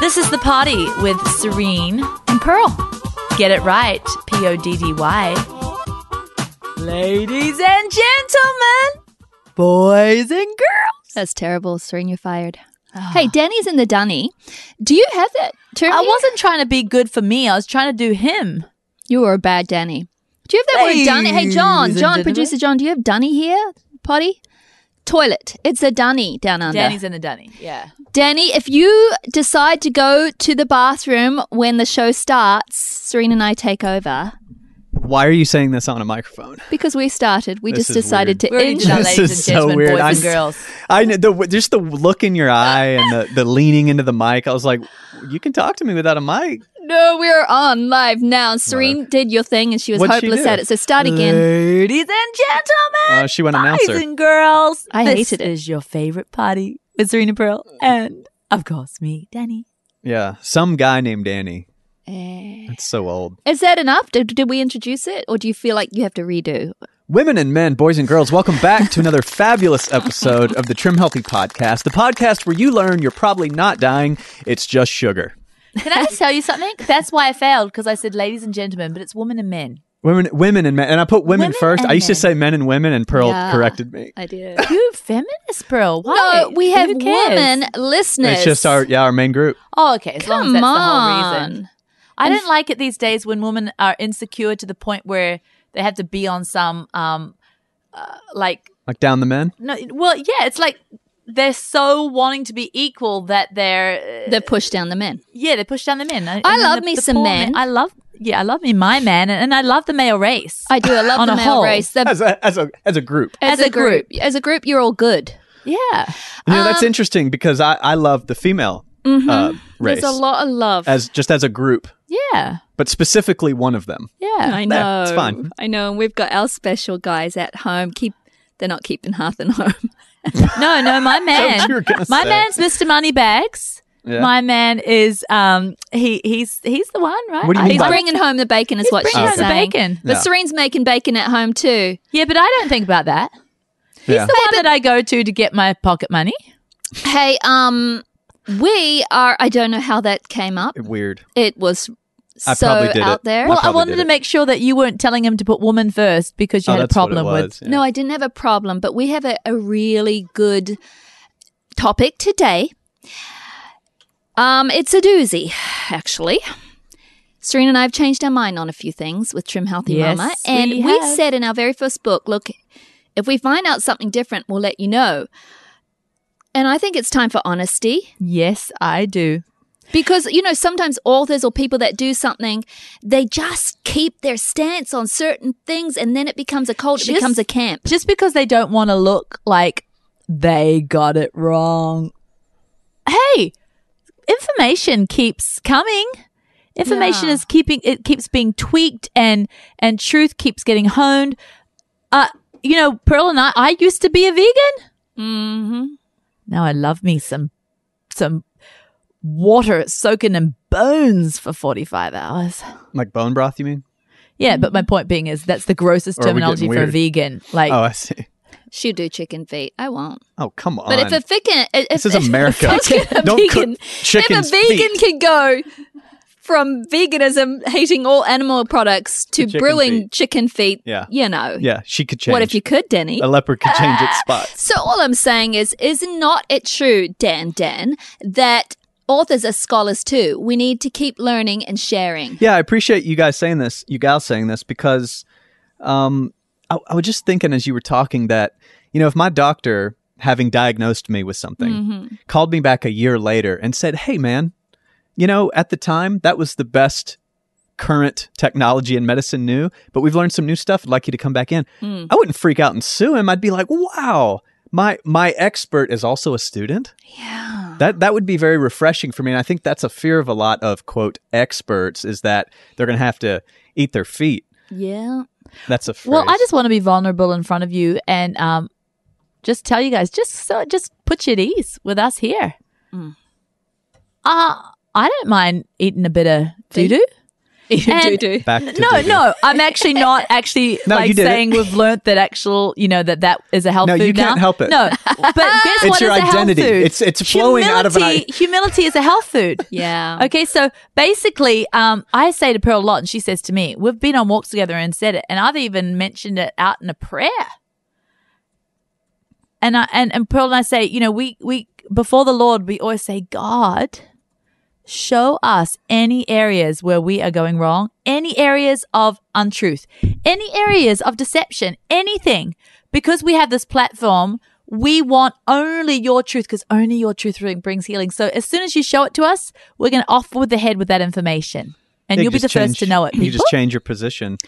This is the party with Serene And Pearl. Get it right. P O D D Y. Ladies and gentlemen, boys and girls. That's terrible. Serene, you're fired. Ah. Hey, Danny's in the dunny. Do you have that term? I here? wasn't trying to be good for me. I was trying to do him. You were a bad Danny. Do you have that word dunny? Hey, John, John, producer John, do you have dunny here? Potty? Toilet. It's a dunny down under. Danny's in a dunny. Yeah. Danny, if you decide to go to the bathroom when the show starts, Serena and I take over Why are you saying this on a microphone? because we started. We This just is decided We to already did our introduce. This ladies is and so gentlemen, weird. boys I- and girls. I know the just the look in your eye and the, the leaning into the mic. I was like, you can talk to me without a mic. No, we're on live now. Serene did your thing and she was What'd she hopeless do? at it. So start again. Ladies and gentlemen, Uh, she went boys announcer. and girls. I this hated it. is your favorite party with Serena Pearl and, of course, me, Danny. Yeah, some guy named Danny. Eh. It's so old. Is that enough? Did, did we introduce it, or do you feel like you have to redo? Women and men, boys and girls, welcome back to another fabulous episode of the Trim Healthy Podcast, the podcast where you learn you're probably not dying. It's just sugar. Can I just tell you something? That's why I failed because I said ladies and gentlemen, but it's women and men. Women, women and men, and I put women, Women first. and I used to men. say men and women, and Pearl Yeah. corrected me. I did. You feminist, Pearl? Why? No, we have Who cares? women listeners. It's just our yeah our main group. Oh, okay. As long as Come that's the whole on. reason. I don't like it these days when women are insecure to the point where they have to be on some, um, uh, like Like down the men. no, well, yeah, it's like they're so wanting to be equal that they're, uh, They push down the men. yeah, they push down the men. And I love the- me the some poor men. I love, yeah, I love me my man, and, and I love the male race. I do. I love On the male whole. race. The- As a as a as a group. as, as a a group. group. as a group, you're all good. yeah, You know that's Um, interesting because I I love the female uh, race Mm-hmm. There's a lot of love. as just as a group, yeah, but specifically one of them. yeah. I know. Nah, it's fine. I know. And we've got our special guys at home. Keep. They're not keeping Hearth and home. No, no, my man. you were gonna my say. man's Mr. Moneybags. Yeah. My man is um he he's he's the one, right? What do you mean He's by- bringing home the bacon, is He's what bringing she's home the bacon. But Yeah. Serene's making bacon at home too. Yeah, but I don't think about that. Yeah. The one that I go to to get my pocket money. Hey, um, we are. I don't know how that came up. Weird. It was I so probably did it. out there. Well, I probably wanted to make sure that you weren't telling him to put woman first because you Oh, had a that's what it problem with. yeah. No, I didn't have a problem, but we have a, a really good topic today. Um, it's a doozy, actually. Serena and I have changed our mind on a few things with Trim Healthy Yes, Mama. And we we, have. said in our very first book, look, if we find out something different, we'll let you know. And I think it's time for honesty. Yes, I do. Because, you know, sometimes authors or people that do something, they just keep their stance on certain things and then it becomes a cult, it becomes a camp. Just because they don't want to look like they got it wrong. Hey, information keeps coming. Information Yeah. is keeping it keeps being tweaked and and truth keeps getting honed. Uh you know, Pearl and I I used to be a vegan. Mm-hmm. Now I love me some some water soaking in bones for 45 hours. Like bone broth, you mean? Yeah, but my point being is that's the grossest Or terminology for a vegan. Like Oh, I see. She'll do chicken feet. I won't. Oh, come on. But if a vegan, if, this is America. if a Don't vegan, cook chicken's if a vegan feet. can go from veganism, hating all animal products, to, chicken brewing feet. chicken feet, Yeah. you know, Yeah, she could change. what if you could, Denny? A leopard could change its ah. spots. So all I'm saying is, is not it true, Dan Dan, that authors are scholars too? We need to keep learning and sharing. Yeah, I appreciate you guys saying this, you gals saying this, because um, I, I was just thinking as you were talking that, you know, if my doctor, having diagnosed me with something, Mm-hmm. called me back a year later and said, hey, man, you know, at the time, that was the best current technology and medicine knew, but we've learned some new stuff. I'd like you to come back in. Hmm. I wouldn't freak out and sue him. I'd be like, wow, my my expert is also a student. Yeah. That that would be very refreshing for me, and I think that's a fear of a lot of quote experts is that they're going to have to eat their feet. Yeah. That's a phrase. Well, I just want to be vulnerable in front of you and um, just tell you guys, just so, just put you at ease with us here. Mm. Uh, I don't mind eating a bit of doo doo. You And- do do. Back to No, doo-doo. no, I'm actually not actually No, like you did it. saying we've learnt that actual, you know, that that is a health No, food No, you can't now. help it. No, but guess It's what your is a health identity. food? It's- it's flowing out of an humility. Humility is a health food. Yeah. Okay, so basically, um, I say to Pearl a lot, and she says to me, "We've been on walks together and said it, and I've even mentioned it out in a prayer." And I and, and Pearl and I say, you know, we we before the Lord, we always say, God, show us any areas where we are going wrong, any areas of untruth, any areas of deception, anything, because we have this platform. We want only your truth because only your truth brings healing. So as soon as you show it to us, we're going to off with the head with that information. And You you'll be the just first to know it. You just change your position.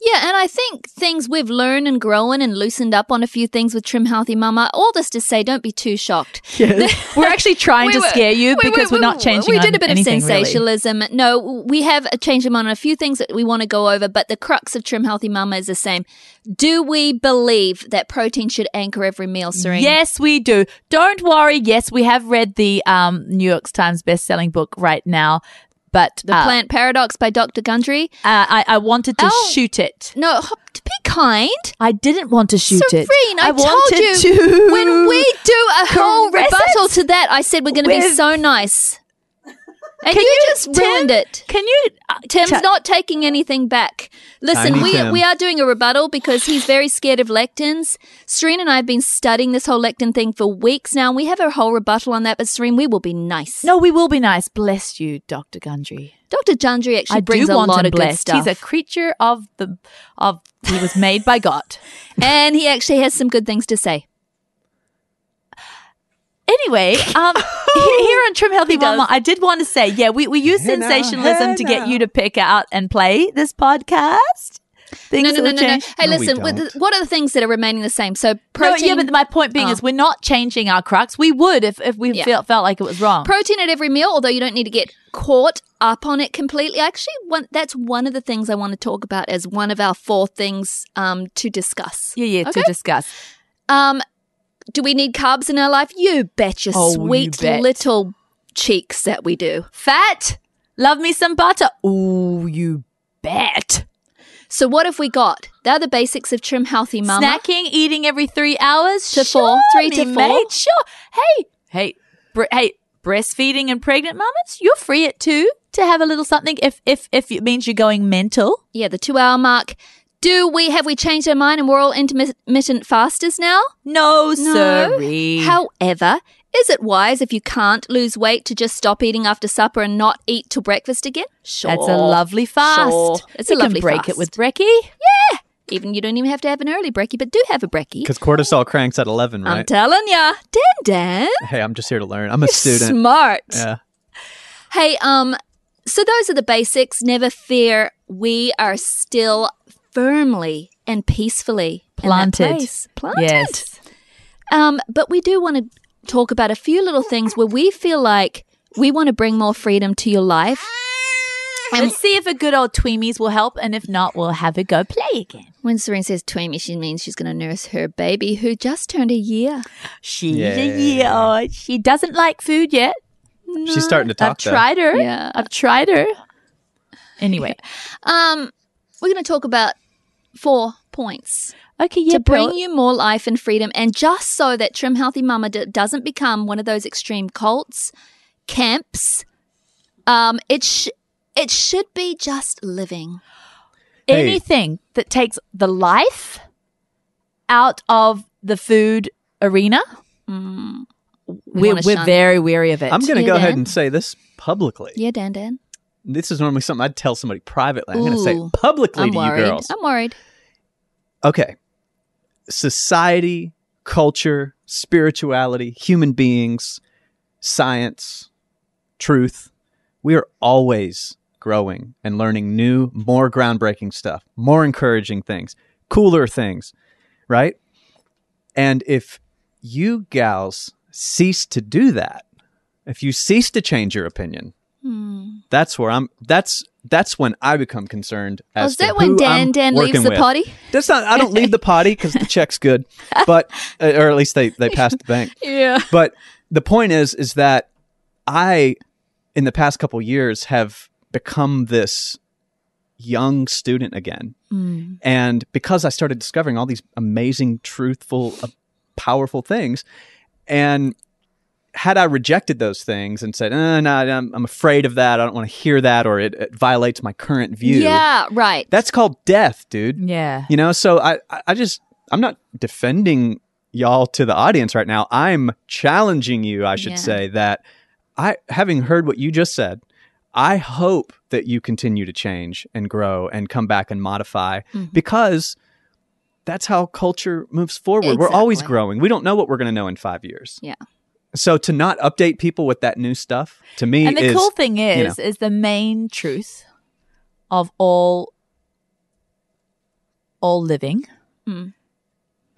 Yeah, and I think things we've learned and grown and loosened up on a few things with Trim Healthy Mama. All this to say, don't be too shocked. we're actually trying to were- scare you we- because we- we, are not changing. We on did a bit of anything, really. sensationalism. No, we have changed them on a few things that we want to go over, but the crux of Trim Healthy Mama is the same. Do we believe that protein should anchor every meal, Serene? Yes, we do. Don't worry. Yes, we have read the um, New York Times best-selling book right now, but The uh, Plant Paradox by Dr. Gundry. uh, I, I wanted to Oh. shoot it. No, to be kind. I didn't want to shoot Serene, it. I, told wanted you to when we do a whole rebuttal it to that, I said we're going to be so nice. And Can you, you- just Tim, ruined it. Can you? Uh, Tim's ta- not taking anything back. Listen, Tiny we Tim. we are doing a rebuttal because he's very scared of lectins. Serene and I have been studying this whole lectin thing for weeks now. and We have a whole rebuttal on that, but Serene, we will be nice. No, we will be nice. Bless you, Doctor Gundry. Dr. Gundry actually I brings do a want lot him of good stuff. He's a creature of the of. He was made by God. and he actually has some good things to say. Anyway, um, here on Trim Healthy does. Mama, I did want to say, yeah, we, we use Hey sensationalism hey to get you to pick out and play this podcast. Things No, no, no, no, no. Hey, No, listen, with the- what are the things that are remaining the same? So No, protein. yeah, but my point being Oh. is we're not changing our crux. We would if, if we Yeah. felt, felt like it was wrong. protein at every meal, although you don't need to get caught up on it completely. Actually, one, that's one of the things I want to talk about as one of our four things um, to discuss. yeah, yeah, Okay. to discuss. Um, do we need carbs in our life? You bet your Oh, you sweet bet. little cheeks that we do. Fat, love me some butter. Ooh, you bet. So what have we got? They're the basics of Trim Healthy Mama. Snacking, eating every three hours To Sure, four. Three to four. mate, Sure. Hey, hey, bre- hey. Breastfeeding and pregnant mamas, you're free at two to have a little something if if if it means you're going mental. Yeah, the two hour mark. Do we have we changed our mind and we're all intermittent fasters now? No, No. sorry. However, is it wise if you can't lose weight to just stop eating after supper and not eat till breakfast again? Sure. That's a lovely fast. Sure. It's a you lovely can break fast. it with brekkie. Yeah. Even you don't even have to have an early brekkie, but do have a brekkie. Because cortisol cranks at 11, right? I'm telling ya. Dan Dan. hey, I'm just here to learn. I'm a student. Smart. Yeah. Hey, um, so those are the basics. Never fear. We are still firmly and peacefully in that Planted. place. Planted. Yes. Um, but we do want to talk about a few little things where we feel like we want to bring more freedom to your life. And Let's see if a good old tweemies will help, and if not, we'll have it go play again. when Serene says tweamy, she means she's going to nurse her baby who just turned a year. She's Yeah. a year old. She doesn't like food yet. She's starting to talk. I've tried her. Yeah. I've tried her. Anyway, Um, we're going to talk about four points okay, yeah, to bring Pearl. you more life and freedom, and just so that Trim Healthy Mama d- doesn't become one of those extreme cults, camps. Um, it sh- it should be just living. Hey. anything that takes the life out of the food arena. Mm. We We're, we're very weary of it. I'm going to Yeah, go ahead and say this publicly. Yeah, Dan Dan. This is normally something I'd tell somebody privately. I'm going to say publicly I'm to worried. you girls. I'm worried. okay. Society, culture, spirituality, human beings, science, truth. We are always growing and learning new, more groundbreaking stuff, more encouraging things, cooler things, right? And if you gals cease to do that, if you cease to change your opinion. That's where I'm. That's that's when I become concerned. Oh, As is to that when Dan I'm Dan leaves the with. potty? That's not. I don't leave the potty because the check's good, but uh, or at least they they passed the bank. Yeah. But the point is, is that I, in the past couple years, have become this young student again. And because I started discovering all these amazing, truthful, uh, powerful things, and had I rejected those things and said, uh, no, I'm, I'm afraid of that, I don't want to hear that, or it, it violates my current view, Yeah, right. that's called death, dude. Yeah. You know, so I, I just, I'm not defending y'all to the audience right now. I'm challenging you, I should Yeah. say, that I, having heard what you just said, I hope that you continue to change and grow and come back and modify Mm-hmm. because that's how culture moves forward. We're always growing. We don't know what we're going to know in five years. Yeah. So to not update people with that new stuff, to me, And the is cool thing you is, is the main truth of all all living Mm.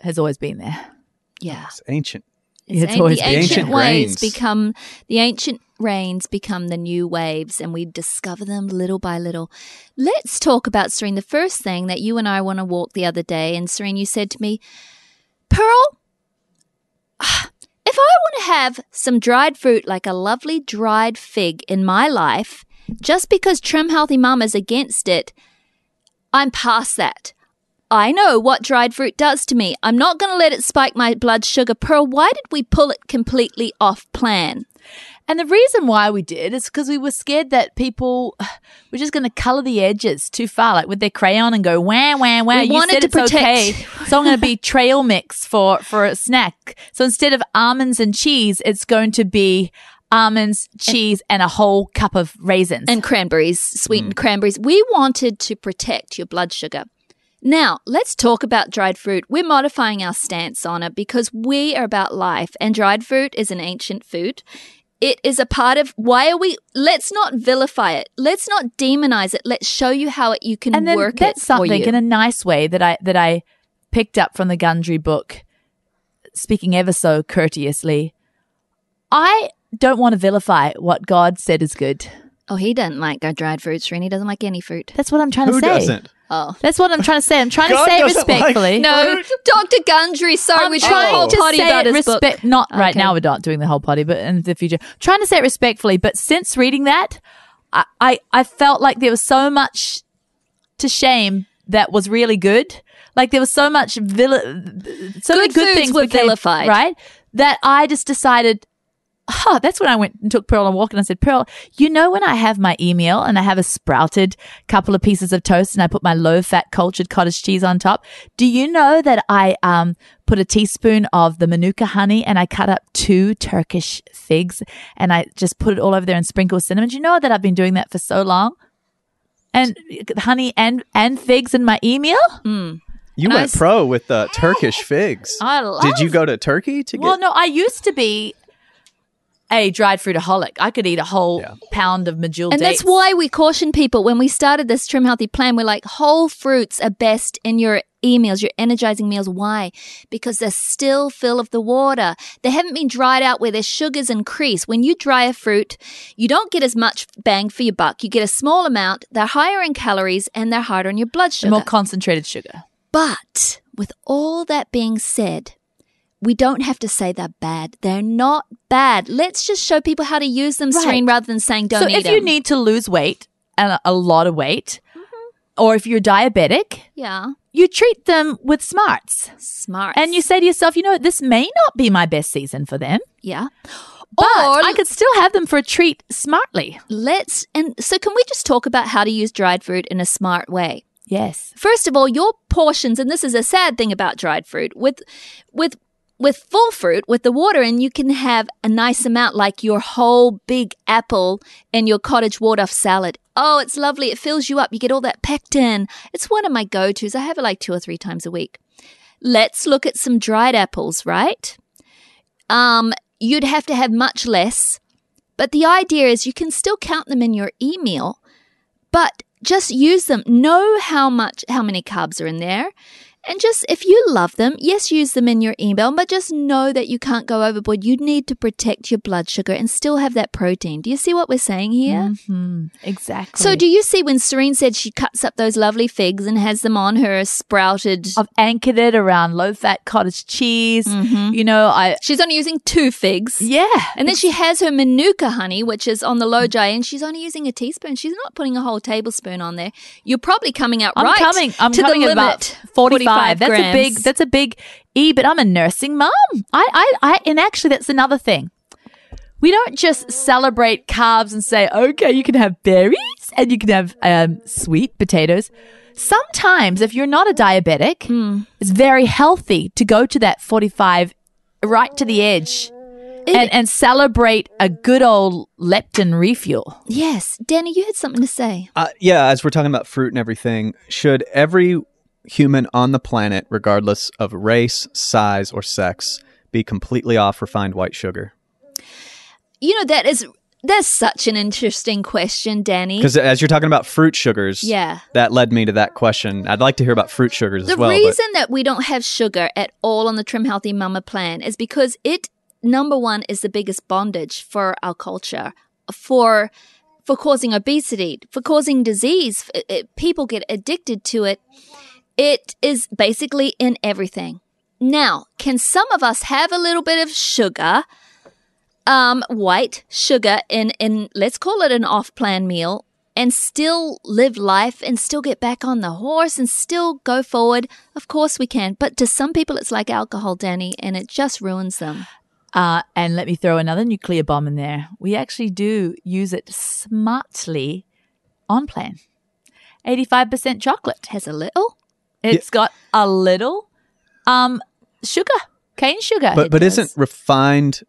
has always been there. Yeah. it's ancient. It's It's an- always the been ancient, ancient waves rains. become the ancient rains become the new waves, and we discover them little by little. Let's talk about Serene. The first thing that you and I want to walk the other day, and Serene, you said to me, Pearl, if I want to have some dried fruit like a lovely dried fig in my life, just because Trim Healthy Mum is against it, I'm past that. I know what dried fruit does to me. I'm not going to let it spike my blood sugar. Pearl, why did we pull it completely off plan? And the reason why we did is because we were scared that people were just going to color the edges too far, like with their crayon, and go wah wah wah. We you wanted said to it's protect- okay, so I'm going to be trail mix for for a snack. So instead of almonds and cheese, it's going to be almonds, cheese, and a whole cup of raisins. And cranberries, sweetened mm. cranberries. We wanted to protect your blood sugar. Now, let's talk about dried fruit. We're modifying our stance on it because we are about life, and dried fruit is an ancient food. It is a part of why are we? Let's not vilify it. Let's not demonize it. Let's show you how it, you can and then work that's it for something you. in a nice way that I that I picked up from the Gundry book. Speaking ever so courteously, I don't want to vilify what God said is good. oh, he doesn't like our dried fruits, Serene. He doesn't like any fruit. That's what I'm trying Who to say. doesn't? Oh. That's what I'm trying to say. I'm trying God to say it doesn't like respectfully. No, Dr. Gundry, sorry, I'm we tried trying a whole to potty say about it book. respect. Not right now. We're not doing the whole potty, but in the future, trying to say it respectfully. But since reading that, I I, I felt like there was so much to shame that was really good. Like there was so much vil- so many Good good things were became- vilified. right? That I just decided. Huh, that's when I went and took Pearl on a walk and I said, Pearl, you know when I have my email and I have a sprouted couple of pieces of toast and I put my low fat cultured cottage cheese on top, do you know that I um put a teaspoon of the manuka honey and I cut up two Turkish figs and I just put it all over there and sprinkle cinnamon? Do you know that I've been doing that for so long? And honey and and figs in my email? You And went s- pro with the Turkish figs. I love Did you go to Turkey to get? Well, no, I used to be a dried fruitaholic. I could eat a whole Yeah. pound of Medjool And dates. that's why we caution people when we started this Trim Healthy plan. We're like, whole fruits are best in your emails, your energizing meals. Why? Because they're still full of the water. They haven't been dried out where their sugars increase. When you dry a fruit, you don't get as much bang for your buck. You get a small amount. They're higher in calories and they're harder on your blood The sugar. more concentrated sugar. But with all that being said, we don't have to say they're bad. They're not bad. Let's just show people how to use them, Right. Serene, rather than saying don't so if you need to lose weight and a, lot of weight, mm-hmm. or if you're diabetic, yeah, you treat them with smarts. smart. And you say to yourself, you know, this may not be my best season for them, yeah. but Or- I could still have them for a treat smartly. Let's and so can we just talk about how to use dried fruit in a smart way? Yes. First of all, your portions, and this is a sad thing about dried fruit, with with with full fruit, with the water in, you can have a nice amount, like your whole big apple in your cottage off salad. Oh, it's lovely. It fills you up. You get all that pectin. It's one of my go tos. I have it like two or three times a week. Let's look at some dried apples, right? Um, you'd have to have much less, but the idea is you can still count them in your e meal, but just use them. Know how much, how many carbs are in there. And just if you love them, yes, use them in your email, but just know that you can't go overboard. You need to protect your blood sugar and still have that protein. Do you see what we're saying here? Mhm. Exactly. So, do you see when Serene said she cuts up those lovely figs and has them on her sprouted? I've anchored it around low fat cottage cheese. You know, I She's only using two figs. yeah, And then she has her manuka honey, which is on the low J, and she's only using a teaspoon. She's not putting a whole tablespoon on there. You're probably coming out I'm right coming. I'm to coming the limit. about 45. That's a big. That's a big E. But I'm a nursing mom. I, I, I. And actually, that's another thing. We don't just celebrate carbs and say, okay, you can have berries and you can have um, sweet potatoes. Sometimes, if you're not a diabetic, Hmm. it's very healthy to go to that 45 right to the edge and, and celebrate a good old leptin refuel. Yes, Danny, you had something to say. Uh, yeah, as we're talking about fruit and everything, should every human on the planet, regardless of race, size, or sex, be completely off refined white sugar? You know that is that's such an interesting question, Danny. Because as you're talking about fruit sugars, Yeah. that led me to that question. I'd like to hear about fruit sugars The as well. but- reason that we don't have sugar at all on the Trim Healthy Mama plan is because it number one is the biggest bondage for our culture for for causing obesity, for causing disease. It- it- people get addicted to it. It is basically in everything. Now, can some of us have a little bit of sugar? um, white sugar in, in, let's call it an off plan meal and still live life and still get back on the horse and still go forward. Of course we can. But to some people, it's like alcohol, Danny, and it just ruins them. Uh, and let me throw another nuclear bomb in there. We actually do use it smartly on plan. 85% chocolate. Has a little. It's got a little um sugar, cane sugar. but but does. isn't refined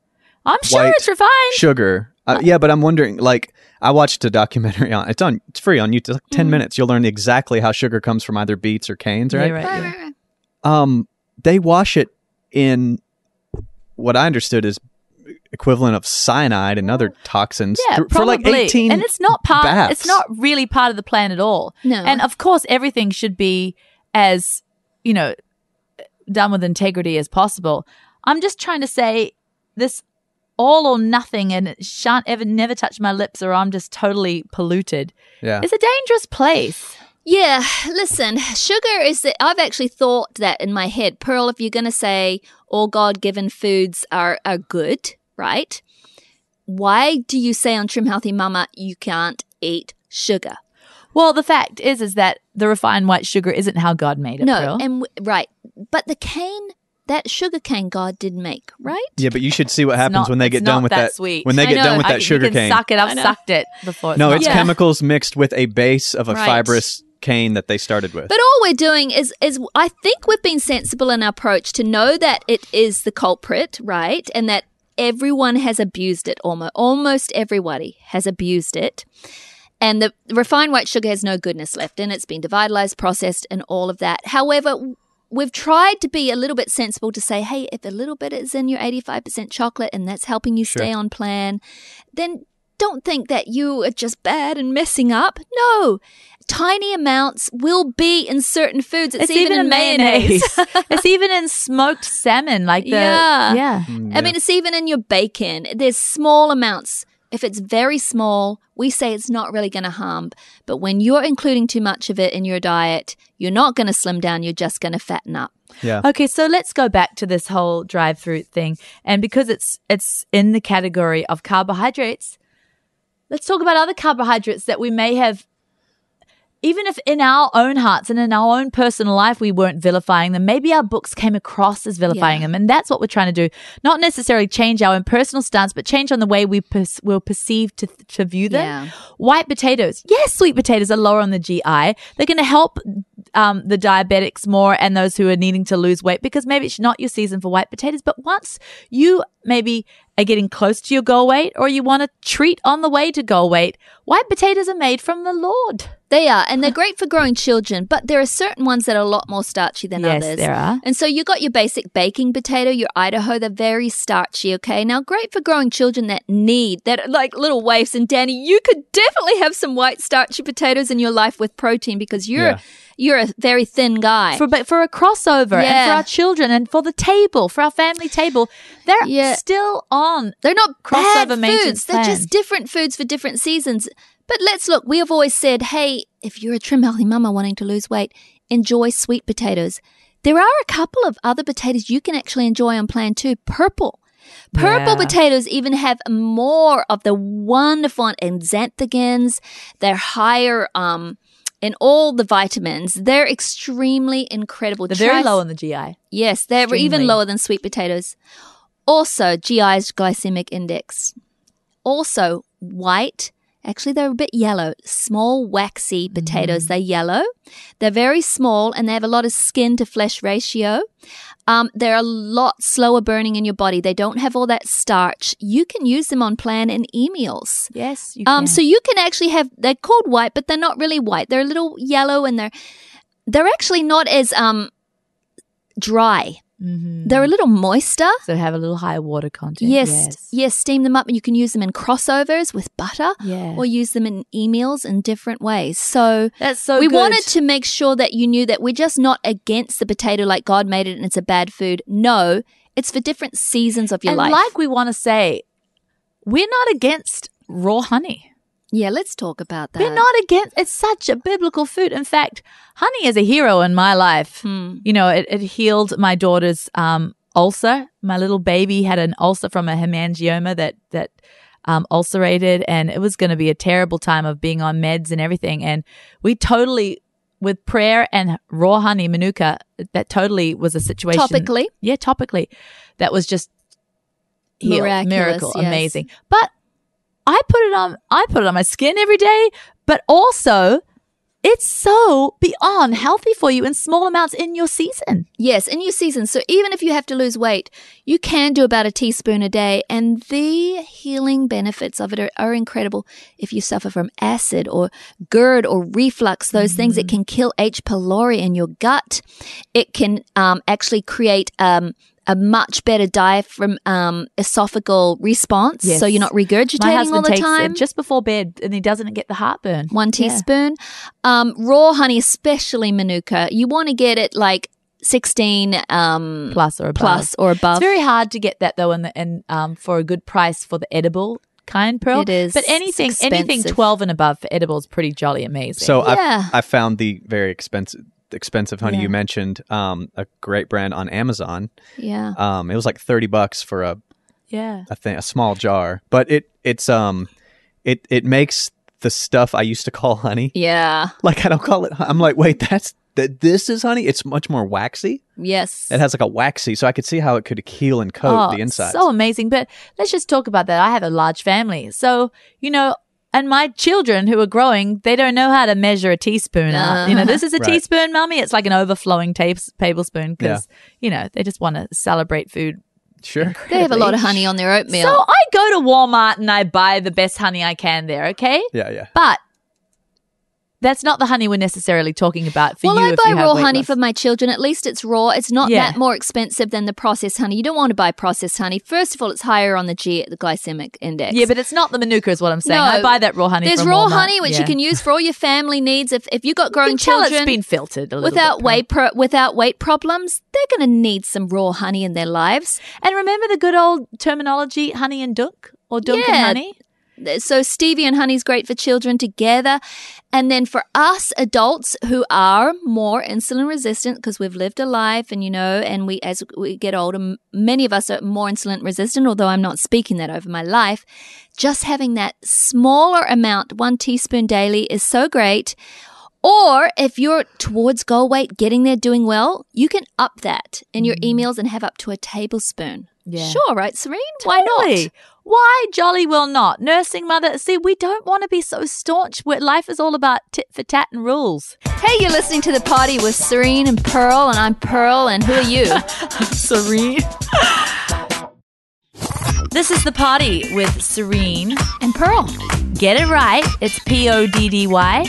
I'm sure white it's refined. sugar? Uh, yeah, but I'm wondering. Like, I watched a documentary on. It's on. It's free on YouTube. Like 10 minutes. You'll learn exactly how sugar comes from either beets or canes, right? Yeah, right, yeah. Um, they wash it in what I understood is equivalent of cyanide and other toxins Yeah, th- for like 18 and it's not part baths. it's not really part of the plan at all No. and of course everything should be as you know done with integrity as possible i'm just trying to say this all or nothing and it shan't ever never touch my lips or i'm just totally polluted yeah it's a dangerous place Yeah, listen, sugar is that I've actually thought that in my head. Pearl, if you're going to say all God given foods are, are good, right? Why do you say on Trim Healthy Mama you can't eat sugar? Well the fact is is that the refined white sugar isn't how god made it No, Pearl. and w- right, but the cane, that sugar cane God did make, right? yeah but you should see what happens not- when they get done with that that sweet. when they I get know. done with I- that sugar you can cane suck it I i've sucked it before no it's bad. chemicals mixed with a base of a Right. fibrous cane that they started with But all we're doing is is I think we've been sensible in our approach to know that it is the culprit, right? And that everyone has abused it almost almost everybody has abused it. And the refined white sugar has no goodness left in it. It's been devitalized, processed, and all of that. However, we've tried to be a little bit sensible to say, hey, if a little bit is in your 85% chocolate and that's helping you stay on plan, then don't think that you are just bad and messing up. No, tiny amounts will be in certain foods. It's, It's even, in mayonnaise. mayonnaise. it's even in smoked salmon, like the Yeah. yeah. Mm, I mean, it's even in your bacon. There's small amounts. If it's very small, we say it's not really going to harm. But when you're including too much of it in your diet, you're not going to slim down. You're just going to fatten up. yeah Okay, so let's go back to this whole drive through thing, and because it's it's in the category of carbohydrates, let's talk about other carbohydrates that we may have. Even if in our own hearts and in our own personal life we weren't vilifying them, maybe our books came across as vilifying Yeah. them, and that's what we're trying to do. Not necessarily change our own personal stance, but change on the way we pers- will perceive to to view them. Yeah. White potatoes. Yes, sweet potatoes are lower on the GI. They're going to help um, the diabetics more and those who are needing to lose weight because maybe it's not your season for white potatoes. But once you maybe are getting close to your goal weight or you want to treat on the way to goal weight, white potatoes are made from the Lord. They are, and they're great for growing children, but there are certain ones that are a lot more starchy than yes, others. there are. And so you got your basic baking potato, your Idaho, they're very starchy, okay? Now, great for growing children that need, that like little waifs. And Danny, you could definitely have some white starchy potatoes in your life with protein because you're, Yeah. you're a very thin guy. For, but for a crossover and for our children and for the table, for our family table, they're Yeah. still on. They're not Crossover bad foods. They're just different foods for different seasons. But let's look. We have always said, hey, if you're a trim healthy mama wanting to lose weight, enjoy sweet potatoes. There are a couple of other potatoes you can actually enjoy on plan too. Purple. Purple Yeah. potatoes even have more of the wonderful xanthogans. They're higher um, in all the vitamins. They're extremely incredible. They're very Try- low in the GI. Yes, they're Extremely. even lower than sweet potatoes. Also, GI's glycemic index. Also, white. Actually, they're a bit yellow. Small, waxy potatoes. They're yellow. They're very small and they have a lot of skin to flesh ratio. Um, they're a lot slower burning in your body. They don't have all that starch. You can use them on plan and e meals. Yes, you Um, can. so you can actually have they're called white, but they're not really white. They're a little yellow and they're they're actually not as um dry. Mhm. They're a little moister. so they have a little higher water content. Yes, yes, steam them up and you can use them in crossovers with butter Yeah. or use them in e meals in different ways. So That's so we good. wanted to make sure that you knew that we're just not against the potato like God made it and it's a bad food. No, it's for different seasons of your and life. like we want to say, we're not against raw honey. Yeah, let's talk about that. We're not against. It's such a biblical food. In fact, honey is a hero in my life. Hmm. You know, it, it healed my daughter's um, ulcer. My little baby had an ulcer from a hemangioma that that um, ulcerated, and it was going to be a terrible time of being on meds and everything. And we totally, with prayer and raw honey manuka, that totally was a situation. Topically. yeah, topically, that was just healed, Miraculous, miracle, yes. amazing. But I put it on. I put it on my skin every day, but also. It's so beyond healthy for you in small amounts in your season. Yes, in your season. So even if you have to lose weight, you can do about a teaspoon a day, and the healing benefits of it are, are incredible. If you suffer from acid or GERD or reflux, those things, it can kill H. pylori in your gut. It can um, actually create um, a much better diaphragm um, esophageal response, Yes. so you're not My regurgitating husband all the takes time. it just before bed, and he doesn't get the heartburn. one Yeah. teaspoon. Um, raw honey, especially manuka, you want to get it like 16 um, plus or above. plus or above. It's very hard to get that though, and and um, for a good price for the edible kind pearl. It is. but anything It's anything twelve and above for edible is pretty jolly amazing. So Yeah. I I found the very expensive expensive honey Yeah. you mentioned, um, a great brand on Amazon. yeah. Um, it was like thirty bucks for a yeah, a thing, a small jar, but it it's um, it it makes the stuff I used to call honey. Yeah. Like I don't call it. I'm like, wait, that's that. This is honey. It's much more waxy. Yes. It has like a waxy, so I could see how it could heal and coat oh, the inside. so amazing. But let's just talk about that. I have a large family, so you know. And my children who are growing, they don't know how to measure a teaspoon out. You know, uh-huh. this is a Right. teaspoon, mummy. It's like an overflowing ta- tablespoon because, you know, they just want to celebrate food sure. they have a lot of honey on their oatmeal. So I go to Walmart and I buy the best honey I can there, okay? Yeah, yeah. But that's not the honey we're necessarily talking about for well, you. I buy you raw honey loss. for my children. At least it's raw. It's not Yeah. that more expensive than the processed honey. You don't want to buy processed honey. First of all, it's higher on the G, the glycemic index. Yeah, but it's not the manuka, is what I'm saying. No. I buy that raw honey. there's raw Walmart. honey which Yeah. you can use for all your family needs. If if you've got You growing tell children it's been filtered a little without bit, weight pro- without weight problems, they're going to need some raw honey in their lives. And remember the good old terminology, honey and dunk or dunk Yeah. and honey. So stevia and honey is great for children together. And then for us adults who are more insulin resistant because we've lived a life and you know, and we, as we get older, many of us are more insulin resistant, although I'm not speaking that over my life. Just having that smaller amount, one teaspoon daily is so great. Or if you're towards goal weight, getting there, doing well, you can up that in your mm. emails and have up to a tablespoon. Yeah. Sure, right, Serene? Why not? Why jolly well not? Nursing mother. See, we don't want to be so staunch. Where life is all about tit for tat and rules. Hey, you're listening to the party with Serene and Pearl, and I'm Pearl, and who are you? Serene. This is the party with Serene. And Pearl. Get it right. It's P O D D Y.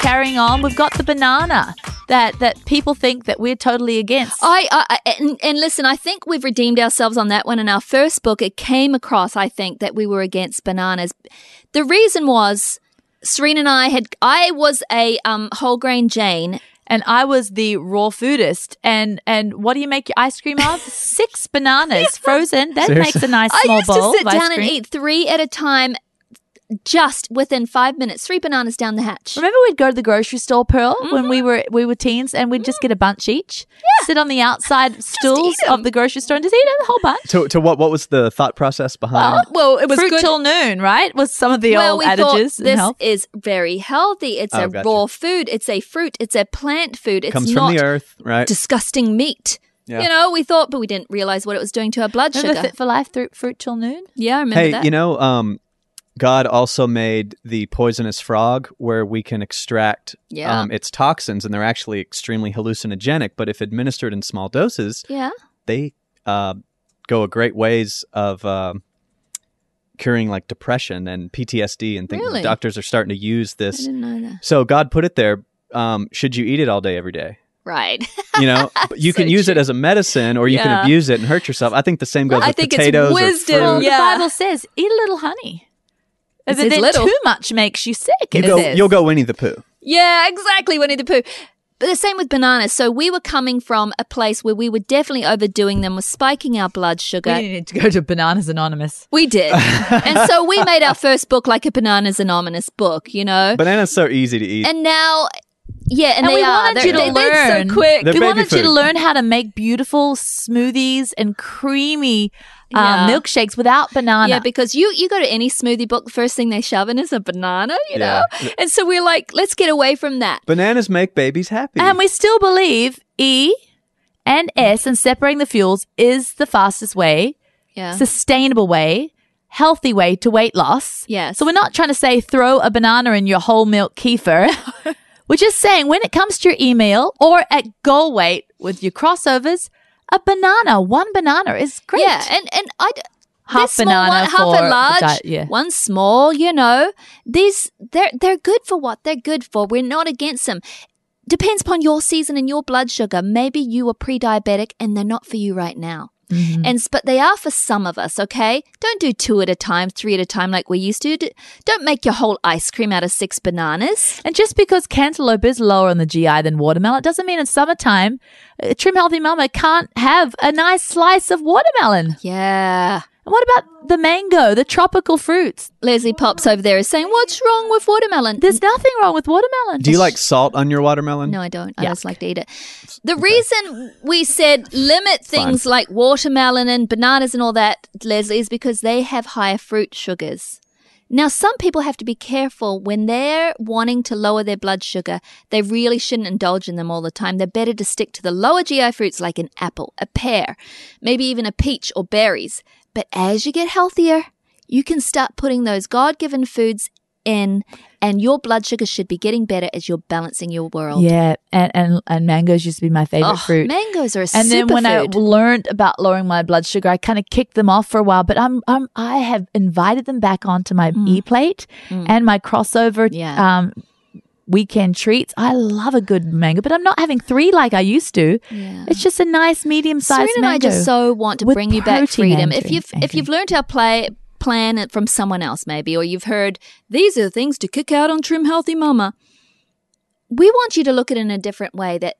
Carrying on, we've got the banana that that people think that we're totally against. I, I I- and, and listen, I think we've redeemed ourselves on that one. In our first book, it came across, I think, that we were against bananas. The reason was Serena and I had, I was a um, whole grain Jane. and I was the raw foodist. And and what do you make your ice cream of? Six bananas frozen. That Seriously? makes a nice small bowl. I small used bowl to sit of ice down and eat three at a time just within five minutes, three bananas down the hatch. Remember we'd go to the grocery store, Pearl, when Mm-hmm. we were we were teens, and we'd just get a bunch each, sit on the outside stools of the grocery store and just eat a whole bunch. To, to what? What was the thought process behind? Well, it was Fruit good. till noon, right? Was some of the well, old we thought adages in this health. is very healthy. It's Oh, a gotcha. raw food. It's a fruit. It's a plant food. It's Comes not from the earth, right? disgusting meat. Yeah. You know, we thought, but we didn't realize what it was doing to our blood Remember sugar. Fit for Life through fruit till noon? yeah, I remember hey, that. you know, um, God also made the poisonous frog where we can extract Yeah. um, its toxins, and they're actually extremely hallucinogenic. But if administered in small doses, yeah. they uh, go a great ways of um curing like depression and PTSD and things. Really? Doctors are starting to use I this. didn't know that. So God put it there. Um, should you eat it all day, every day? Right. You know, But you So can use it as a medicine, or you Yeah. can abuse it and hurt yourself. I think the same goes I with think it's wisdom. or fruit. Yeah. The Bible says, eat a little honey. It But says little. too much makes you sick. You it go, says. you'll go Winnie the Pooh. yeah, exactly. Winnie the Pooh. But the same with bananas. So we were coming from a place where we were definitely overdoing them, was spiking our blood sugar. We need to go to Bananas Anonymous. We did. and so we made our first book like a Bananas Anonymous book, you know? Bananas so easy to eat. and now, yeah, and, And they we are. wanted They're, you to they, they're learn. so quick. They're we baby wanted you to learn how to make beautiful smoothies and creamy uh, Yeah. milkshakes without banana. Yeah, because you you go to any smoothie book, the first thing they shove in is a banana, you know. And so we're like, let's get away from that. Bananas make babies happy. and we still believe E and S and separating the fuels is the fastest way, Yeah. sustainable way, healthy way to weight loss. Yes. So we're not trying to say throw a banana in your whole milk kefir. we're just saying when it comes to your email or at goal weight with your crossovers, a banana, one banana is great. Yeah, and and I Half banana one, half for a large, diet, yeah. one small. You know, these they're they're good for what they're good for. We're not against them. Depends upon your season and your blood sugar. Maybe you are pre-diabetic and they're not for you right now. Mm-hmm. And but they are for some of us. Okay, don't do two at a time, three at a time like we used to. Don't make your whole ice cream out of six bananas. And just because cantaloupe is lower on the GI than watermelon, it doesn't mean in summertime, a trim healthy mama can't have a nice slice of watermelon. Yeah. And what about the mango, the tropical fruits? Leslie Pops over there is saying, "What's wrong with watermelon?" There's nothing wrong with watermelon. Do you like salt on your watermelon? No, I don't. I Yuck. just like to eat it. The reason we said limit things like watermelon and bananas and all that, Leslie, is because they have higher fruit sugars. Now, some people have to be careful when they're wanting to lower their blood sugar. They really shouldn't indulge in them all the time. They're better to stick to the lower GI fruits like an apple, a pear, maybe even a peach or berries. But as you get healthier, you can start putting those God given foods in, and your blood sugar should be getting better as you're balancing your world. Yeah, and, and, and mangoes used to be my favorite Oh, fruit. Mangoes are a and then when I learned about lowering my blood sugar, I kind of kicked them off for a while. But I'm, I'm I have invited them back onto my e plate and my crossover Mm. Yeah. um, weekend treats. I love a good mango, but I'm not having three like I used to. Yeah. It's just a nice medium sized Serena and mango. I just so want to bring you back freedom. If you've if you've learned our play plan it from someone else maybe, or you've heard these are the things to kick out on Trim Healthy Mama, we want you to look at it in a different way. That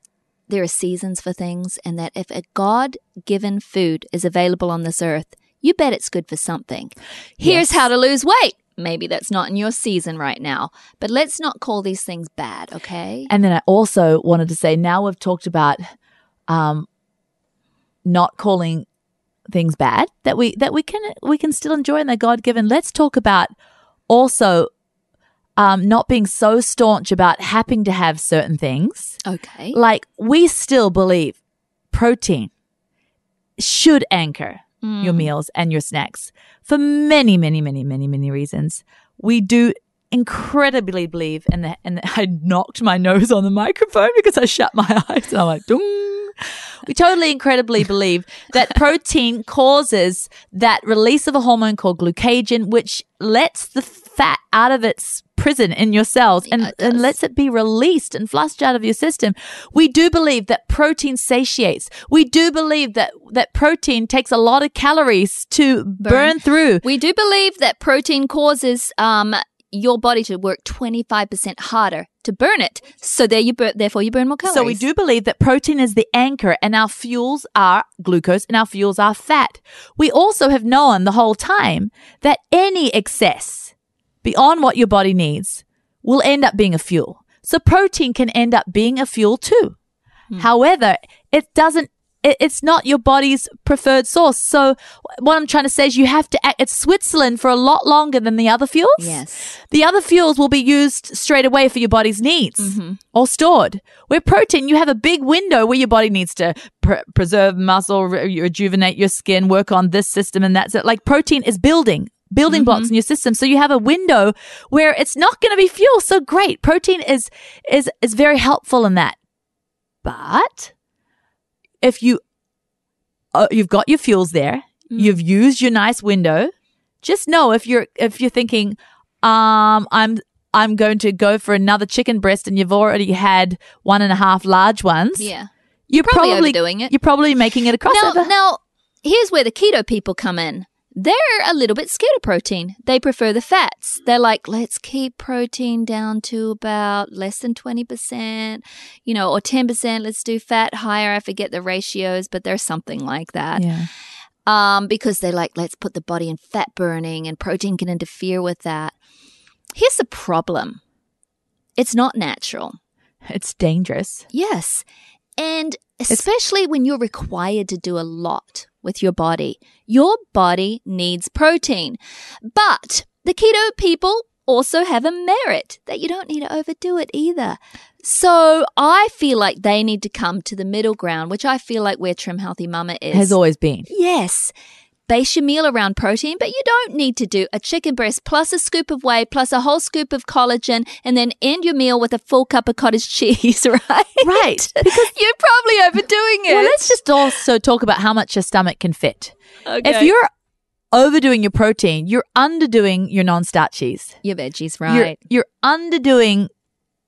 there are seasons for things, and that if a God given food is available on this earth, you bet it's good for something. Here's Yes. how to lose weight. Maybe that's not in your season right now, but let's not call these things bad, okay? And then I also wanted to say now we've talked about um, not calling things bad that we that we can we can still enjoy and they're God given. Let's talk about also um, not being so staunch about having to have certain things. Okay. Like we still believe protein should anchor your mm. meals and your snacks for many, many, many, many, many reasons. We do incredibly believe, and the, and I knocked my nose on the microphone because I shut my eyes and I'm like, Dung. we totally incredibly believe that protein causes that release of a hormone called glucagon, which lets the fat out of its prison in your cells and, and lets it be released and flushed out of your system. We do believe that protein satiates. We do believe that, that protein takes a lot of calories to burn, through. We do believe that protein causes um, your body to work 25% harder to burn it. So there you burn, therefore you burn more calories. So we do believe that protein is the anchor and our fuels are glucose and our fuels are fat. We also have known the whole time that any excess beyond what your body needs will end up being a fuel. So protein can end up being a fuel too. Hmm. However, it doesn't it's not your body's preferred source. So what I'm trying to say is you have to act, it's Switzerland for a lot longer than the other fuels. Yes. The other fuels will be used straight away for your body's needs mm-hmm. or stored. Where protein, you have a big window where your body needs to pr- preserve muscle, re- rejuvenate your skin, work on this system and that's it. Like protein is building. Building blocks in your system, so you have a window where it's not going to be fuel. So great, protein is is is very helpful in that. But if you uh, you've got your fuels there, you've used your nice window, just know if you're if you're thinking, um, I'm I'm going to go for another chicken breast, and you've already had one and a half large ones. Yeah. you're probably probably, overdoing it. You're probably making it a Now, crossover. now, here's where the keto people come in. They're a little bit scared of protein. They prefer the fats. They're like, let's keep protein down to about less than 20%, you know, or 10%. Let's do fat higher. I forget the ratios, but there's something like that. yeah, Um, because they're like, let's put the body in fat burning and protein can interfere with that. Here's the problem. It's not natural. it's dangerous. Yes. And especially when you're required to do a lot with your body, your body needs protein. But the keto people also have a merit that you don't need to overdo it either. So I feel like they need to come to the middle ground, which I feel like where Trim Healthy Mama is. Has always been. Yes. Base your meal around protein, but you don't need to do a chicken breast plus a scoop of whey plus a whole scoop of collagen and then end your meal with a full cup of cottage cheese, right? Right. Because you're probably overdoing it. Well, let's just also talk about how much your stomach can fit. okay. If you're overdoing your protein, you're underdoing your non-starchies. your veggies, You're, right? you're underdoing.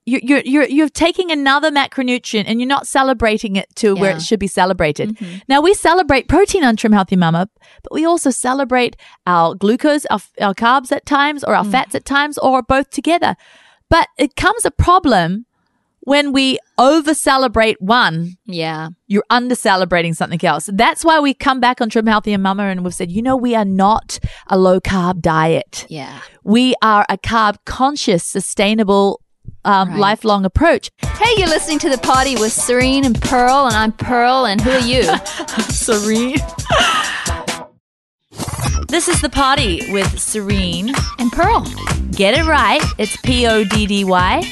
You're, you're you're you're taking another macronutrient and you're not celebrating it to where it should be celebrated. Mhm. Now we celebrate protein on Trim Healthy Mama, but we also celebrate our glucose, our, our carbs at times, or our Mm. fats at times, or both together. But it comes a problem when we over celebrate one Yeah. you're under celebrating something else. That's why we come back on Trim Healthy and Mama and we've said, you know, we are not a low carb diet. Yeah. We are a carb conscious, sustainable, um, Right. lifelong approach. Hey, you're listening to the party with Serene and Pearl, and I'm Pearl, and who are you? Serene. this is the party with Serene. and Pearl. Get it right. It's P O D D Y.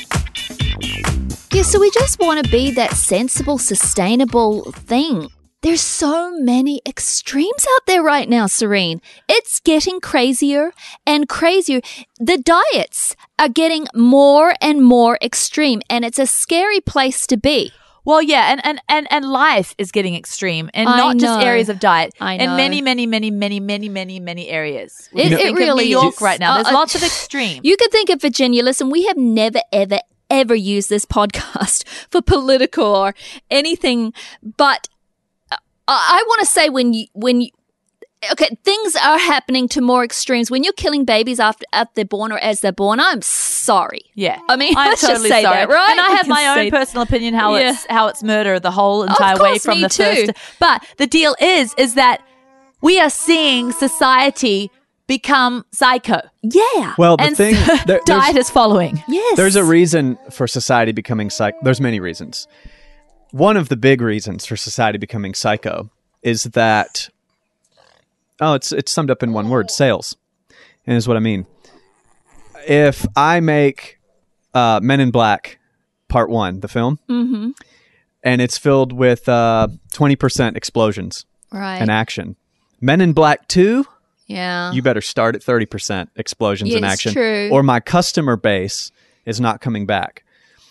Yeah, so we just want to be that sensible, sustainable thing. There's so many extremes out there right now, Serene. It's getting crazier and crazier. The diets are getting more and more extreme, and it's a scary place to be. Well, yeah, and, and, and, and life is getting extreme, and I not just areas of diet. I In know. many, many, many, many, many, many, many areas. It- You it really New York is. right now. There's Uh, uh, lots of extreme. You could think of Virginia. Listen, we have never, ever, ever used this podcast for political or anything, but I, I want to say when you when you. Okay, things are happening to more extremes. When you're killing babies after, after they're born or as they're born, I'm sorry. Yeah, I mean, I'm let's just say sorry. that, right? And I have can my own that. personal opinion how Yeah. it's how it's murder the whole entire way from the too. first. But the deal is, is that we are seeing society become psycho, Yeah. Well, the and thing so there- diet is following. yes. there's a reason for society becoming psycho. There's many reasons. One of the big reasons for society becoming psycho is that oh, it's it's summed up in one word: sales. And is what I mean. If I make uh, Men in Black Part One, the film, Mm-hmm. and it's filled with uh, twenty percent explosions Right. and action, Men in Black Two, yeah. you better start at 30% explosions Yeah, in action true. or my customer base is not coming back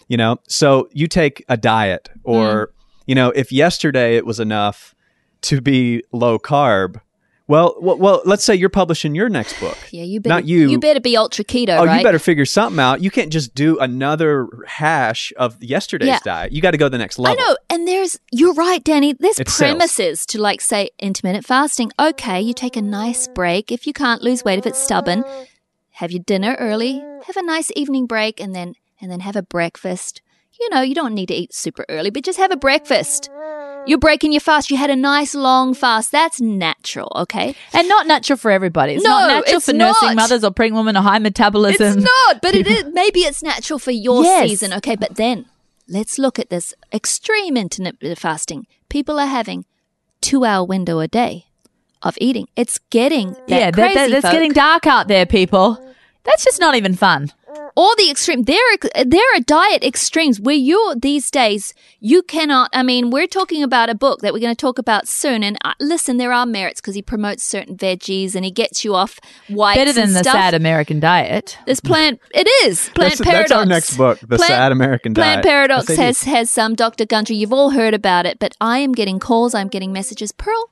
you know so you take a diet or mm-hmm. You know, if yesterday it was enough to be low carb, well, well, well let's say you're publishing your next book. Yeah, you better. Not you. You better be ultra keto, Oh, right? you better figure something out. You can't just do another hash of yesterday's Yeah. diet. You got to go the next level. I know, and there's you're right, Danny. There's sales. premises to like say intermittent fasting. Okay, you take a nice break if you can't lose weight if it's stubborn. Have your dinner early, have a nice evening break, and then and then have a breakfast. You know, you don't need to eat super early, but just have a breakfast. You're breaking your fast. You had a nice long fast. That's natural, okay? And not natural for everybody. It's No, not natural it's for nursing mothers or pregnant women or high metabolism. It's not, but it is. Maybe it's natural for your Yes. season. Okay, but then let's look at this extreme intermittent fasting. People are having two hour window a day of eating. It's getting yeah, that, crazy, that, it's folk. getting dark out there, people. That's just not even fun. All the extreme. There are there are diet extremes where you're these days you cannot. I mean, we're talking about a book that we're going to talk about soon. And uh, listen, there are merits because he promotes certain veggies and he gets you off whites Better than and the stuff. sad American diet. This plant, it is plant that's, paradox. that's our next book, The Plant- Sad American Plant Diet. Paradox has has some Dr. Gundry. You've all heard about it, but I am getting calls. I'm getting messages. Pearl,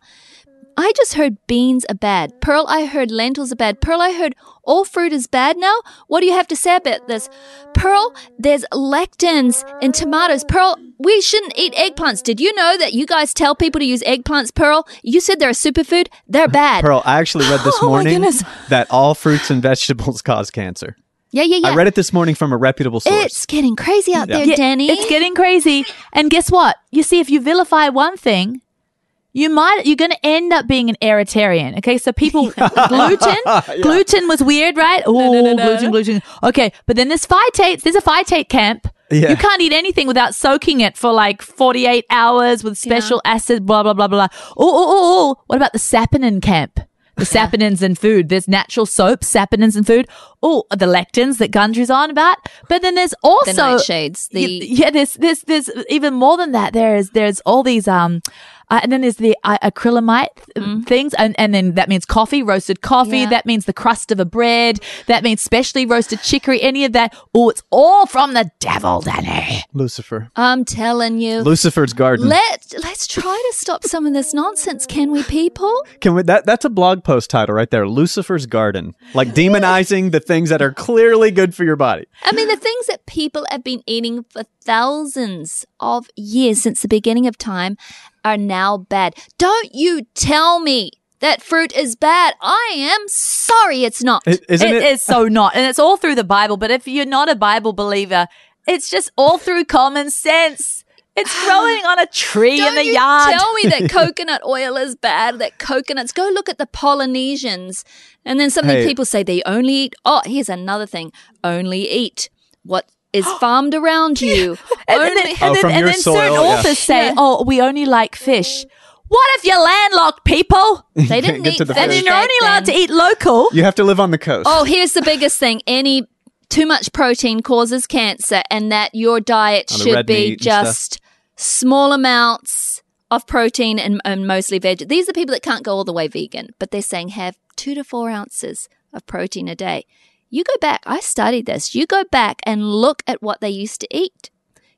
I just heard beans are bad. Pearl, I heard lentils are bad. Pearl, I heard all fruit is bad now. What do you have to say about this? Pearl, there's lectins in tomatoes. Pearl, we shouldn't eat eggplants. Did you know that you guys tell people to use eggplants, Pearl? You said they're a superfood. They're bad. Pearl, I actually read this Oh morning goodness. that all fruits and vegetables cause cancer. Yeah, yeah, yeah. I read it this morning from a reputable source. It's getting crazy out Yeah. there, Yeah, Danny. It's getting crazy. And guess what? You see, if you vilify one thing, you might you're going to end up being an eritarian. Okay, so people gluten, gluten was weird, right? Oh, gluten, gluten. Okay, but then there's phytates. There's a phytate camp. Yeah. You can't eat anything without soaking it for like 48 hours with special acid. Blah blah blah blah. blah. Oh, oh, oh, oh. What about the saponin camp? The saponins in food. There's natural soaps, saponins in food. Oh, the lectins that Gundry's on about. But then there's also the nightshades. The yeah, there's there's there's even more than that. There's there's all these um, uh, and then there's the uh, acrylamide th- things, and and then that means coffee, roasted coffee. Mm. Yeah. That means the crust of a bread. That means specially roasted chicory. Any of that? Oh, it's all from the devil, Danny. Lucifer. I'm telling you. Lucifer's garden. Let let's try to stop some of this nonsense, can we, people? Can we, that that's a blog post title right there. Lucifer's garden. Like demonizing the things that are clearly good for your body. I mean, the things that people have been eating for thousands of years since the beginning of time are now bad. Don't you tell me that fruit is bad. I am sorry it's not. I- Isn't it it? is so not, and it's all through the Bible. But if you're not a Bible believer, it's just all through common sense. It's growing on a tree in the yard. Don't in the you yard. tell me that coconut oil is bad, that coconuts. Go look at the Polynesians. And then something Hey. people say they only eat. Oh, here's another thing. Only eat what is farmed around you. And, only, and oh, then, Oh, and then, from and your then certain soil, yeah. authors say, Yeah. "Oh, we only like fish." What if you're landlocked, people? they Can't didn't get eat to the fish And then you're only allowed to eat local. You have to live on the coast. Oh, here's the biggest thing. Any too much protein causes cancer, and that your diet Oh, the should red be and just small amounts of protein and, and mostly veg. These are people that can't go all the way vegan, but they're saying have two to four ounces of protein a day. You go back, I studied this. You go back and look at what they used to eat.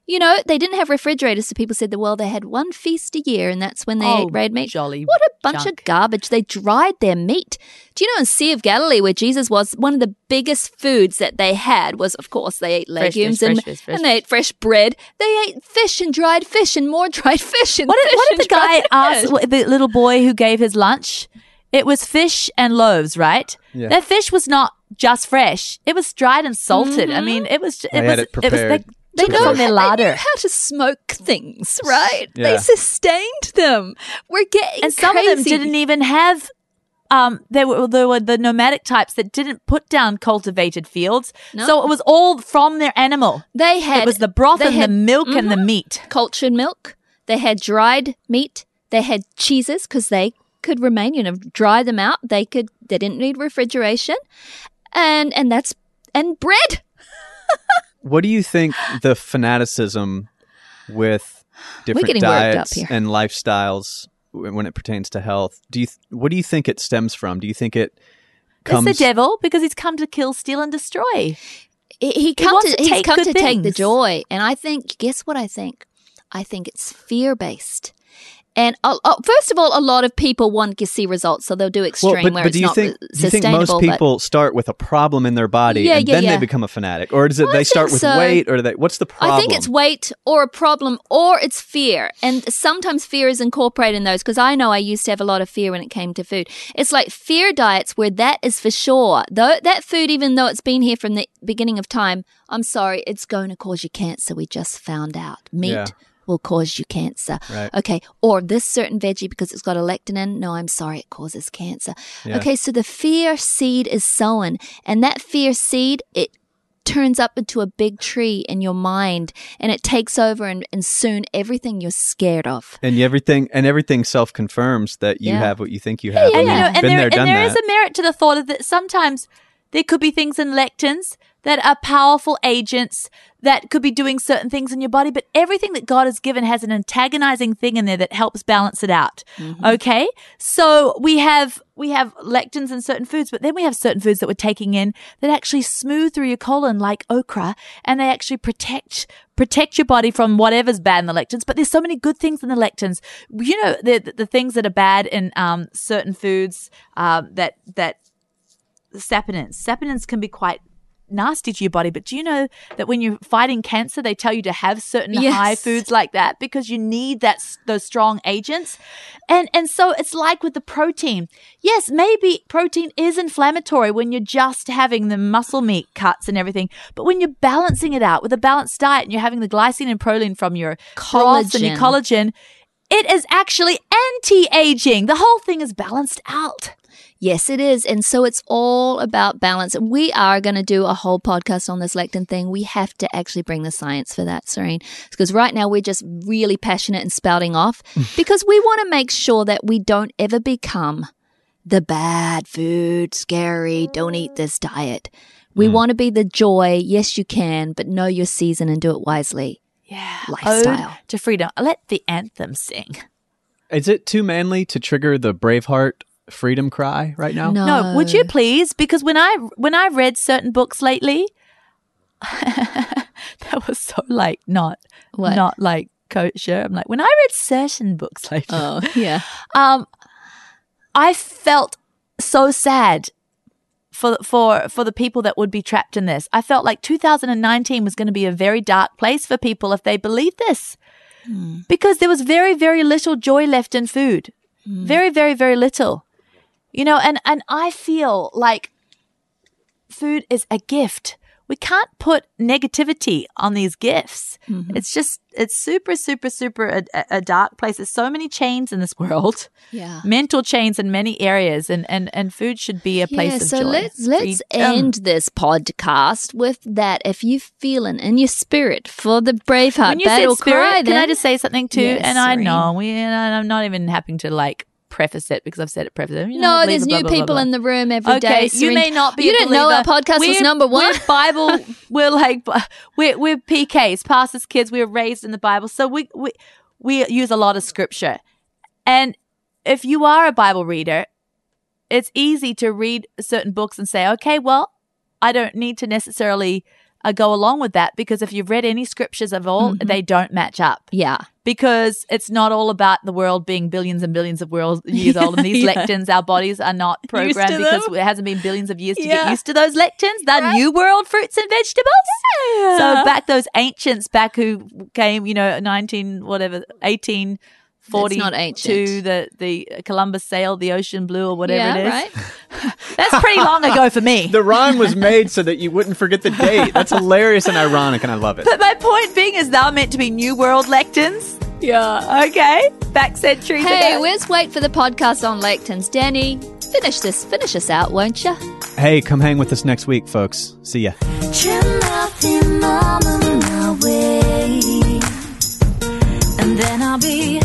You know, they didn't have refrigerators, so people said that, well, they had one feast a year, and that's when they Oh, ate red meat. jolly What a bunch junk. of garbage. They dried their meat. Do you know in Sea of Galilee, where Jesus was, one of the biggest foods that they had was, of course, they ate Fresh legumes fish, and, fresh fresh and they ate fresh bread. They ate fish and dried fish and more dried fish and What did, fish what did the guy ask the little boy who gave his lunch? It was fish and loaves, right? Yeah. That fish was not just fresh; it was dried and salted. I mean, it was. ju- They It had was. it It, was. They prepared. took it from their They knew how to smoke things, right? They sustained them. We're getting and some of them didn't even have. Um, there were there were the nomadic types that didn't put down cultivated fields, No. so it was all from their animal. They had It was the broth and had the milk and the meat. cultured milk. They had dried meat. They had cheeses because they could remain. You know, dry them out. They could. They didn't need refrigeration, and and that's and bread. What do you think the fanaticism with different getting worked up diets and lifestyles when it pertains to health? Do you th- what do you think it stems from? Do you think it comes It's the devil because he's come to kill, steal, and destroy. He, he come wants to, to he's take come good to take the joy, and I think. Guess what? I think. I think it's fear based. And uh, uh, first of all, a lot of people want to see results, so they'll do extreme Well, but, where but it's do you not think do you think most but- people start with a problem in their body Yeah, and yeah, then yeah. they become a fanatic, or is it I they start with so. weight, or they, what's the problem? I think it's weight or a problem or it's fear. And sometimes fear is incorporated in those because I know I used to have a lot of fear when it came to food. It's like fear diets where that is for sure. Though that food, even though it's been here from the beginning of time, I'm sorry, it's going to cause you cancer. We just found out. Meat. Will cause you cancer. Right. Okay. Or this certain veggie because it's got a lectin in. No, I'm sorry, it causes cancer. Yeah. Okay. So the fear seed is sown and that fear seed, it turns up into a big tree in your mind and it takes over and, and soon everything you're scared of. and everything and everything self confirms that you Yeah. have what you think you have. yeah, and We've you know, and been there, there, and there is a merit to the thought of that sometimes there could be things in lectins that are powerful agents that could be doing certain things in your body, but everything that God has given has an antagonizing thing in there that helps balance it out. Okay. So we have, we have lectins in certain foods, but then we have certain foods that we're taking in that actually smooth through your colon like okra and they actually protect, protect your body from whatever's bad in the lectins. But there's so many good things in the lectins. You know, the, the, the things that are bad in, um, certain foods, um, that, that saponins. Saponins can be quite nasty to your body, but do you know that when you're fighting cancer, they tell you to have certain Yes. high foods like that because you need that those strong agents, and and so it's like with the protein. Yes, maybe protein is inflammatory when you're just having the muscle meat cuts and everything, but when you're balancing it out with a balanced diet and you're having the glycine and proline from your broths and your collagen. It is actually anti-aging. The whole thing is balanced out. Yes, it is. And so it's all about balance. And we are going to do a whole podcast on this lectin thing. We have to actually bring the science for that, Serene. Because right now we're just really passionate and spouting off mm. because we want to make sure that we don't ever become the bad food, scary, don't eat this diet. We mm. want to be the joy. Yes, you can, but know your season and do it wisely. Yeah. Lifestyle. Oh, Ode to freedom. Let the anthem sing. Is it too manly to trigger the Braveheart freedom cry right now? No. No, would you please? Because when I when I read certain books lately, that was so like not What? not like kosher. I'm like when I read certain books lately, Oh, yeah. um, I felt so sad for for for the people that would be trapped in this. I felt like 2019 was going to be a very dark place for people if they believed this, because there was very very little joy left in food, very very very little, you know. And and I feel like food is a gift. We can't put negativity on these gifts. Mm-hmm. It's just, it's super, super, super a, a- dark place. There's so many chains in this world Yeah. mental chains in many areas and and and food should be a place yeah, of so joy let's let's Freedom. end this podcast with that. If you feeling in your spirit for the Braveheart when you said battle spirit cry, can i just say something too Yes, and i know we and i'm not even having to like preface it because i've said it preface it. You no, there's blah, new blah, blah, people in the room every day. Okay, you may not be. You a didn't know our podcast was We're- number one. We're Bible. we're like we're we're PKs, pastors' kids. We were raised in the Bible, so we we we use a lot of scripture. And if you are a Bible reader, it's easy to read certain books and say, okay, well, I don't need to necessarily uh, go along with that because if you've read any scriptures of all, Mm-hmm. they don't match up yeah, because it's not all about the world being billions and billions of world, years old. And these Yeah. lectins, our bodies are not programmed because it hasn't been billions of years to Yeah. get used to those lectins. The new world fruits and vegetables. So back those ancients back who came, you know, 19, whatever, 18 forty to the the Columbus sailed the ocean blue or whatever yeah, it is. Right? That's pretty long ago for me. the rhyme was made so that you wouldn't forget the date. That's hilarious and ironic, and I love it. But my point being is, they're meant to be New World lectins. Yeah. Okay. Back century. Hey, where's wait for the podcast on lectins, Danny? Finish this. Finish us out, won't you? Hey, come hang with us next week, folks. See ya. Then I'll be